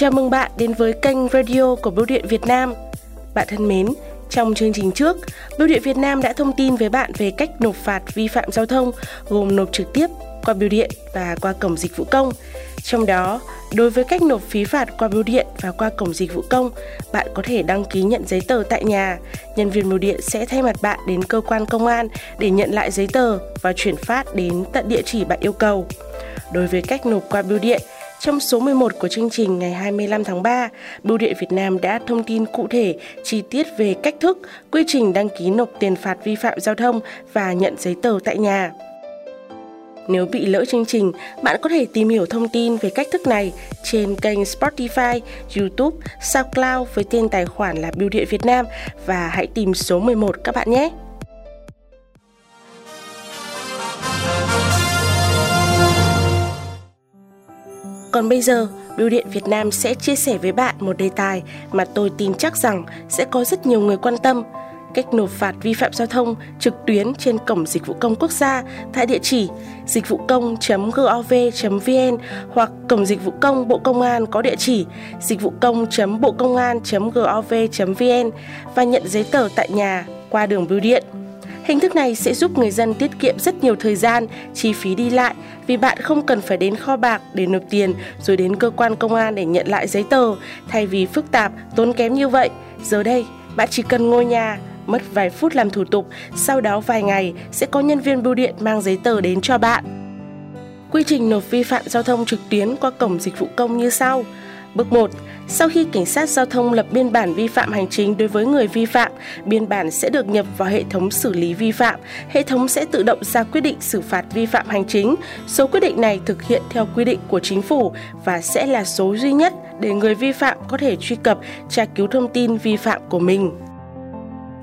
Chào mừng bạn đến với kênh radio của Bưu điện Việt Nam. Bạn thân mến, trong chương trình trước, Bưu điện Việt Nam đã thông tin với bạn về cách nộp phạt vi phạm giao thông gồm nộp trực tiếp qua bưu điện và qua cổng dịch vụ công. Trong đó, đối với cách nộp phí phạt qua bưu điện và qua cổng dịch vụ công, bạn có thể đăng ký nhận giấy tờ tại nhà. Nhân viên bưu điện sẽ thay mặt bạn đến cơ quan công an để nhận lại giấy tờ và chuyển phát đến tận địa chỉ bạn yêu cầu. Đối với cách nộp qua bưu điện, trong số 11 của chương trình ngày 25 tháng 3, Bưu điện Việt Nam đã thông tin cụ thể, chi tiết về cách thức, quy trình đăng ký nộp tiền phạt vi phạm giao thông và nhận giấy tờ tại nhà. Nếu bị lỡ chương trình, bạn có thể tìm hiểu thông tin về cách thức này trên kênh Spotify, YouTube, SoundCloud với tên tài khoản là Bưu điện Việt Nam và hãy tìm số 11 các bạn nhé. Còn bây giờ, Bưu điện Việt Nam sẽ chia sẻ với bạn một đề tài mà tôi tin chắc rằng sẽ có rất nhiều người quan tâm. Cách nộp phạt vi phạm giao thông trực tuyến trên cổng dịch vụ công quốc gia tại địa chỉ dịch vụ công.gov.vn hoặc cổng dịch vụ công Bộ Công an có địa chỉ dịch vụ công.bộ công an.gov.vn và nhận giấy tờ tại nhà qua đường bưu điện. Hình thức này sẽ giúp người dân tiết kiệm rất nhiều thời gian, chi phí đi lại vì bạn không cần phải đến kho bạc để nộp tiền rồi đến cơ quan công an để nhận lại giấy tờ. Thay vì phức tạp, tốn kém như vậy, giờ đây bạn chỉ cần ngồi nhà, mất vài phút làm thủ tục, sau đó vài ngày sẽ có nhân viên bưu điện mang giấy tờ đến cho bạn. Quy trình nộp vi phạm giao thông trực tuyến qua cổng dịch vụ công như sau. Bước 1. Sau khi cảnh sát giao thông lập biên bản vi phạm hành chính đối với người vi phạm, biên bản sẽ được nhập vào hệ thống xử lý vi phạm. Hệ thống sẽ tự động ra quyết định xử phạt vi phạm hành chính. Số quyết định này thực hiện theo quy định của chính phủ và sẽ là số duy nhất để người vi phạm có thể truy cập, tra cứu thông tin vi phạm của mình.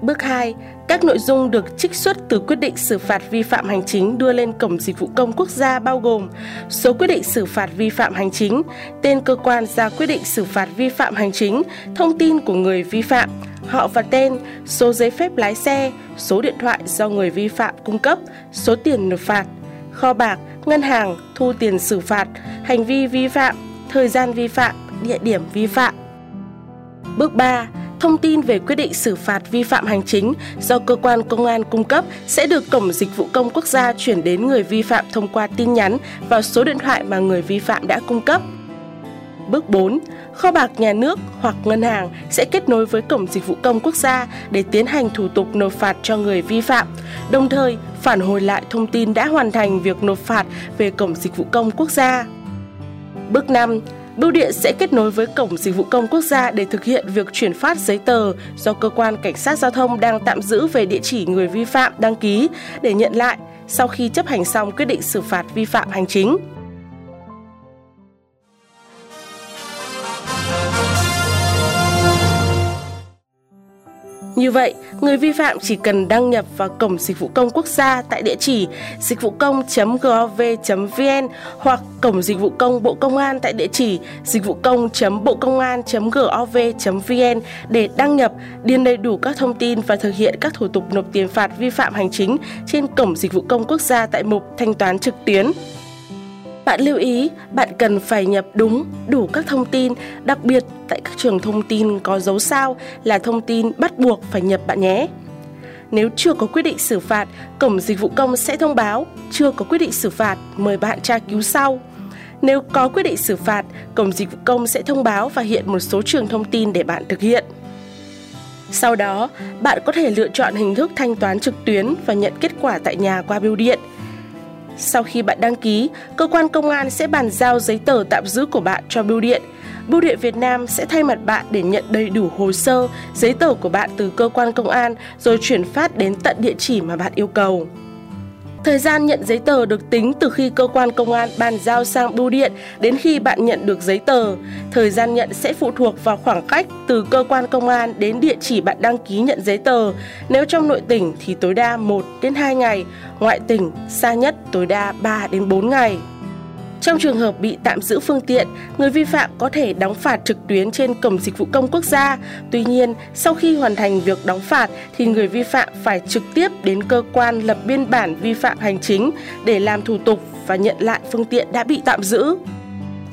Bước 2. Các nội dung được trích xuất từ quyết định xử phạt vi phạm hành chính đưa lên cổng dịch vụ công quốc gia bao gồm số quyết định xử phạt vi phạm hành chính, tên cơ quan ra quyết định xử phạt vi phạm hành chính, thông tin của người vi phạm, họ và tên, số giấy phép lái xe, số điện thoại do người vi phạm cung cấp, số tiền nộp phạt, kho bạc, ngân hàng, thu tiền xử phạt, hành vi vi phạm, thời gian vi phạm, địa điểm vi phạm. Bước 3 thông tin về quyết định xử phạt vi phạm hành chính do cơ quan công an cung cấp sẽ được Cổng Dịch vụ Công Quốc gia chuyển đến người vi phạm thông qua tin nhắn vào số điện thoại mà người vi phạm đã cung cấp. Bước 4. Kho bạc nhà nước hoặc ngân hàng sẽ kết nối với Cổng Dịch vụ Công Quốc gia để tiến hành thủ tục nộp phạt cho người vi phạm, đồng thời phản hồi lại thông tin đã hoàn thành việc nộp phạt về Cổng Dịch vụ Công Quốc gia. Bước 5 Bưu điện sẽ kết nối với Cổng Dịch vụ Công Quốc gia để thực hiện việc chuyển phát giấy tờ do cơ quan cảnh sát giao thông đang tạm giữ về địa chỉ người vi phạm đăng ký để nhận lại sau khi chấp hành xong quyết định xử phạt vi phạm hành chính. Như vậy, người vi phạm chỉ cần đăng nhập vào cổng dịch vụ công quốc gia tại địa chỉ dịch vụ công.gov.vn hoặc cổng dịch vụ công Bộ Công an tại địa chỉ dịch vụ công.bộ công an.gov.vn để đăng nhập, điền đầy đủ các thông tin và thực hiện các thủ tục nộp tiền phạt vi phạm hành chính trên cổng dịch vụ công quốc gia tại mục thanh toán trực tuyến. Bạn lưu ý, bạn cần phải nhập đúng, đủ các thông tin, đặc biệt tại các trường thông tin có dấu sao là thông tin bắt buộc phải nhập bạn nhé. Nếu chưa có quyết định xử phạt, Cổng Dịch vụ Công sẽ thông báo chưa có quyết định xử phạt, mời bạn tra cứu sau. Nếu có quyết định xử phạt, Cổng Dịch vụ Công sẽ thông báo và hiện một số trường thông tin để bạn thực hiện. Sau đó, bạn có thể lựa chọn hình thức thanh toán trực tuyến và nhận kết quả tại nhà qua bưu điện – sau khi bạn đăng ký, cơ quan công an sẽ bàn giao giấy tờ tạm giữ của bạn cho bưu điện. Bưu điện Việt Nam sẽ thay mặt bạn để nhận đầy đủ hồ sơ, giấy tờ của bạn từ cơ quan công an rồi chuyển phát đến tận địa chỉ mà bạn yêu cầu. Thời gian nhận giấy tờ được tính từ khi cơ quan công an bàn giao sang bưu điện đến khi bạn nhận được giấy tờ. Thời gian nhận sẽ phụ thuộc vào khoảng cách từ cơ quan công an đến địa chỉ bạn đăng ký nhận giấy tờ. Nếu trong nội tỉnh thì tối đa 1 đến 2 ngày, ngoại tỉnh xa nhất tối đa 3 đến 4 ngày. Trong trường hợp bị tạm giữ phương tiện, người vi phạm có thể đóng phạt trực tuyến trên cổng dịch vụ công quốc gia. Tuy nhiên, sau khi hoàn thành việc đóng phạt thì người vi phạm phải trực tiếp đến cơ quan lập biên bản vi phạm hành chính để làm thủ tục và nhận lại phương tiện đã bị tạm giữ.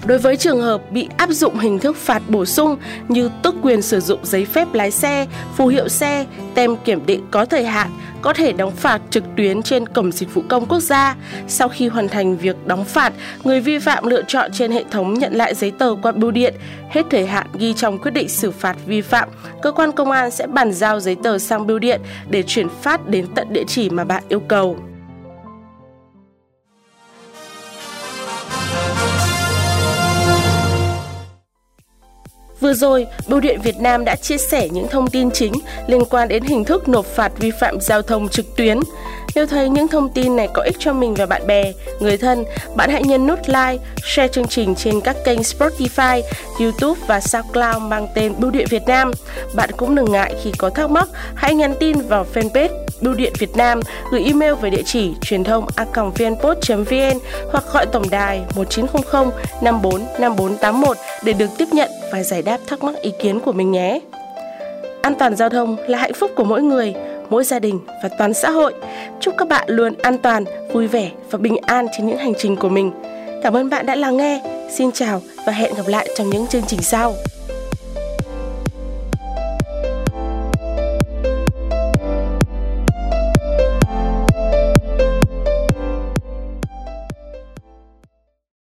Đối với trường hợp bị áp dụng hình thức phạt bổ sung như tước quyền sử dụng giấy phép lái xe, phù hiệu xe, tem kiểm định có thời hạn, có thể đóng phạt trực tuyến trên Cổng Dịch vụ Công Quốc gia. Sau khi hoàn thành việc đóng phạt, người vi phạm lựa chọn trên hệ thống nhận lại giấy tờ qua bưu điện. Hết thời hạn ghi trong quyết định xử phạt vi phạm, cơ quan công an sẽ bàn giao giấy tờ sang bưu điện để chuyển phát đến tận địa chỉ mà bạn yêu cầu. Vừa rồi, Bưu điện Việt Nam đã chia sẻ những thông tin chính liên quan đến hình thức nộp phạt vi phạm giao thông trực tuyến. Nếu thấy những thông tin này có ích cho mình và bạn bè, người thân, bạn hãy nhấn nút like, share chương trình trên các kênh Spotify, YouTube và SoundCloud mang tên Bưu điện Việt Nam. Bạn cũng đừng ngại khi có thắc mắc, hãy nhắn tin vào fanpage Bưu điện Việt Nam, gửi email về địa chỉ truyền thông a.vnpost.vn hoặc gọi tổng đài 1900 54 5481 để được tiếp nhận và giải đáp thắc mắc ý kiến của mình nhé. An toàn giao thông là hạnh phúc của mỗi người, mỗi gia đình và toàn xã hội. Chúc các bạn luôn an toàn, vui vẻ và bình an trên những hành trình của mình. Cảm ơn bạn đã lắng nghe. Xin chào và hẹn gặp lại trong những chương trình sau.